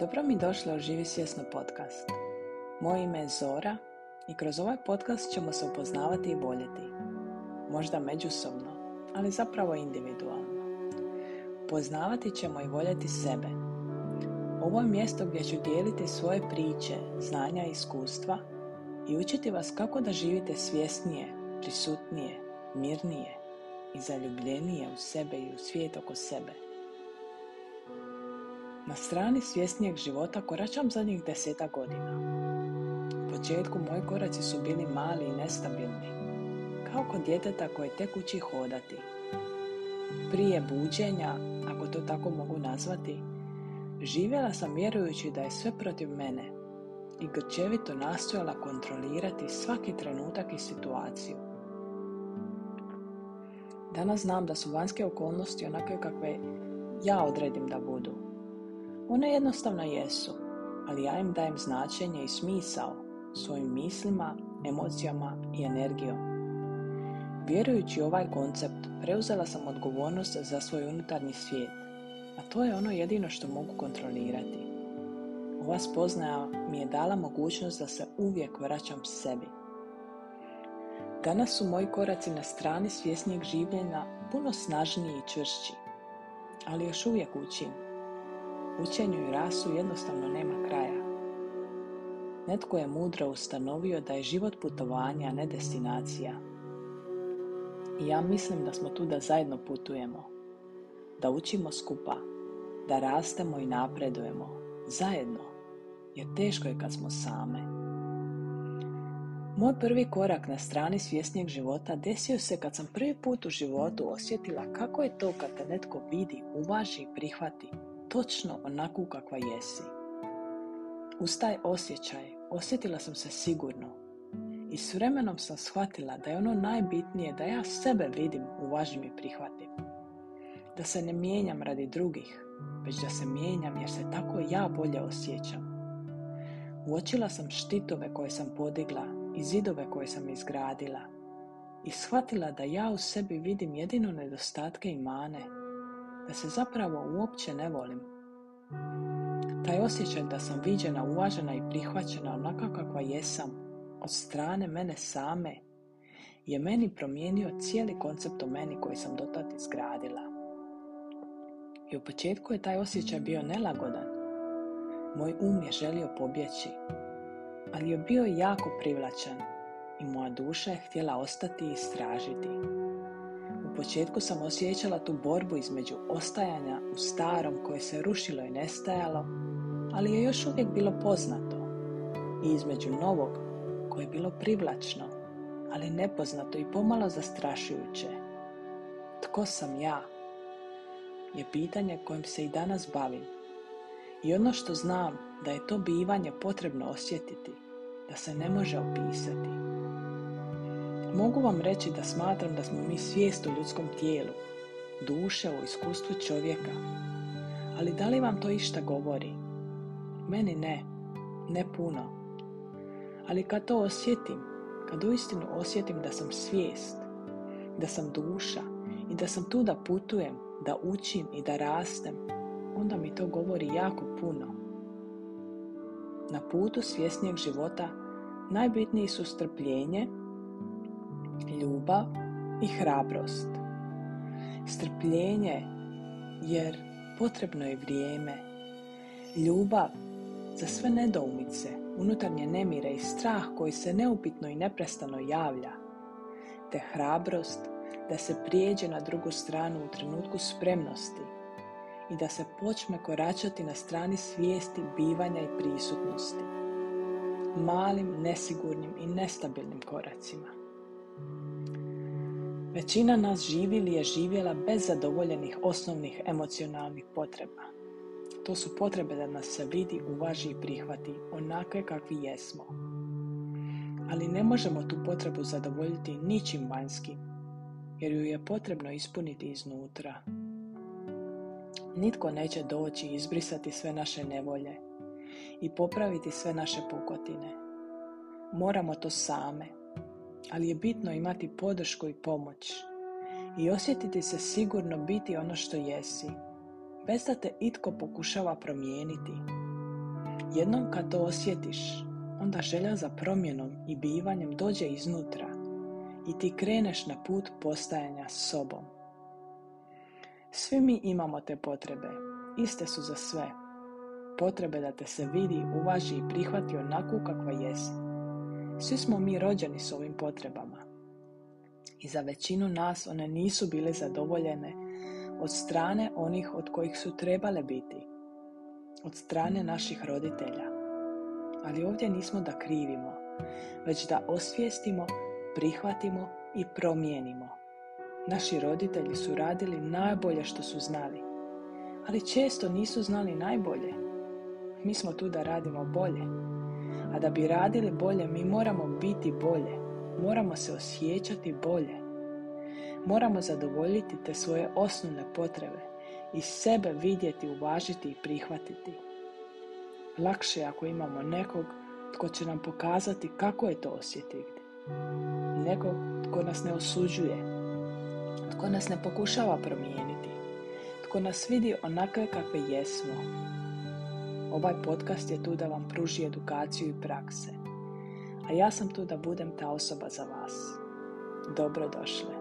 Dobro mi došlo u Živi svjesno podcast. Moje ime je Zora i kroz ovaj podcast ćemo se upoznavati i voljeti. Možda međusobno, ali zapravo individualno. Poznavati ćemo i voljeti sebe. Ovo je mjesto gdje ću dijeliti svoje priče, znanja i iskustva i učiti vas kako da živite svjesnije, prisutnije, mirnije i zaljubljenije u sebe i u svijet oko sebe. Na strani svjesnijeg života koračam zadnjih deseta godina. U početku moji koraci su bili mali i nestabilni, kao kod djeteta koje tek uči hodati. Prije buđenja, ako to tako mogu nazvati, živjela sam vjerujući da je sve protiv mene i grčevito nastojala kontrolirati svaki trenutak i situaciju. Danas znam da su vanjske okolnosti onakve kakve ja odredim da budu one jednostavno jesu, ali ja im dajem značenje i smisao svojim mislima, emocijama i energijom. Vjerujući ovaj koncept, preuzela sam odgovornost za svoj unutarnji svijet, a to je ono jedino što mogu kontrolirati. Ova spoznaja mi je dala mogućnost da se uvijek vraćam sebi. Danas su moji koraci na strani svjesnijeg življenja puno snažniji i čvršći, ali još uvijek učim Učenju i rasu jednostavno nema kraja. Netko je mudro ustanovio da je život putovanja, a ne destinacija. I ja mislim da smo tu da zajedno putujemo, da učimo skupa, da rastemo i napredujemo, zajedno, jer teško je kad smo same. Moj prvi korak na strani svjesnijeg života desio se kad sam prvi put u životu osjetila kako je to kad te netko vidi, uvaži i prihvati točno onako kakva jesi. Uz taj osjećaj osjetila sam se sigurno i s vremenom sam shvatila da je ono najbitnije da ja sebe vidim, uvažim i prihvatim. Da se ne mijenjam radi drugih, već da se mijenjam jer se tako ja bolje osjećam. Uočila sam štitove koje sam podigla i zidove koje sam izgradila i shvatila da ja u sebi vidim jedino nedostatke i mane da se zapravo uopće ne volim. Taj osjećaj da sam viđena, uvažena i prihvaćena onaka kakva jesam od strane mene same je meni promijenio cijeli koncept o meni koji sam dotad izgradila. I u početku je taj osjećaj bio nelagodan. Moj um je želio pobjeći, ali je bio jako privlačan i moja duša je htjela ostati i istražiti početku sam osjećala tu borbu između ostajanja u starom koje se rušilo i nestajalo, ali je još uvijek bilo poznato, i između novog koje je bilo privlačno, ali nepoznato i pomalo zastrašujuće. Tko sam ja? Je pitanje kojim se i danas bavim. I ono što znam da je to bivanje potrebno osjetiti, da se ne može opisati. Mogu vam reći da smatram da smo mi svijest u ljudskom tijelu, duše u iskustvu čovjeka. Ali da li vam to išta govori? Meni ne, ne puno. Ali kad to osjetim, kad uistinu osjetim da sam svijest, da sam duša i da sam tu da putujem, da učim i da rastem, onda mi to govori jako puno. Na putu svjesnijeg života najbitniji su strpljenje, ljubav i hrabrost. Strpljenje jer potrebno je vrijeme. Ljubav za sve nedoumice, unutarnje nemire i strah koji se neupitno i neprestano javlja. Te hrabrost da se prijeđe na drugu stranu u trenutku spremnosti i da se počne koračati na strani svijesti bivanja i prisutnosti. Malim, nesigurnim i nestabilnim koracima. Većina nas živi ili je živjela bez zadovoljenih osnovnih emocionalnih potreba. To su potrebe da nas se vidi, uvaži i prihvati onakve kakvi jesmo. Ali ne možemo tu potrebu zadovoljiti ničim vanjskim, jer ju je potrebno ispuniti iznutra. Nitko neće doći i izbrisati sve naše nevolje i popraviti sve naše pukotine. Moramo to same, ali je bitno imati podršku i pomoć i osjetiti se sigurno biti ono što jesi, bez da te itko pokušava promijeniti, Jednom kad to osjetiš, onda želja za promjenom i bivanjem dođe iznutra i ti kreneš na put postajanja s sobom. Svi mi imamo te potrebe, iste su za sve. Potrebe da te se vidi, uvaži i prihvati onako kakva jesi. Svi smo mi rođeni s ovim potrebama. I za većinu nas one nisu bile zadovoljene od strane onih od kojih su trebale biti, od strane naših roditelja. Ali ovdje nismo da krivimo, već da osvijestimo, prihvatimo i promijenimo. Naši roditelji su radili najbolje što su znali, ali često nisu znali najbolje. Mi smo tu da radimo bolje. A da bi radili bolje, mi moramo biti bolje. Moramo se osjećati bolje. Moramo zadovoljiti te svoje osnovne potrebe i sebe vidjeti, uvažiti i prihvatiti. Lakše ako imamo nekog tko će nam pokazati kako je to osjetiti. Nekog tko nas ne osuđuje, tko nas ne pokušava promijeniti, tko nas vidi onakve kakve jesmo. Ovaj podcast je tu da vam pruži edukaciju i prakse, a ja sam tu da budem ta osoba za vas. Dobrodošle.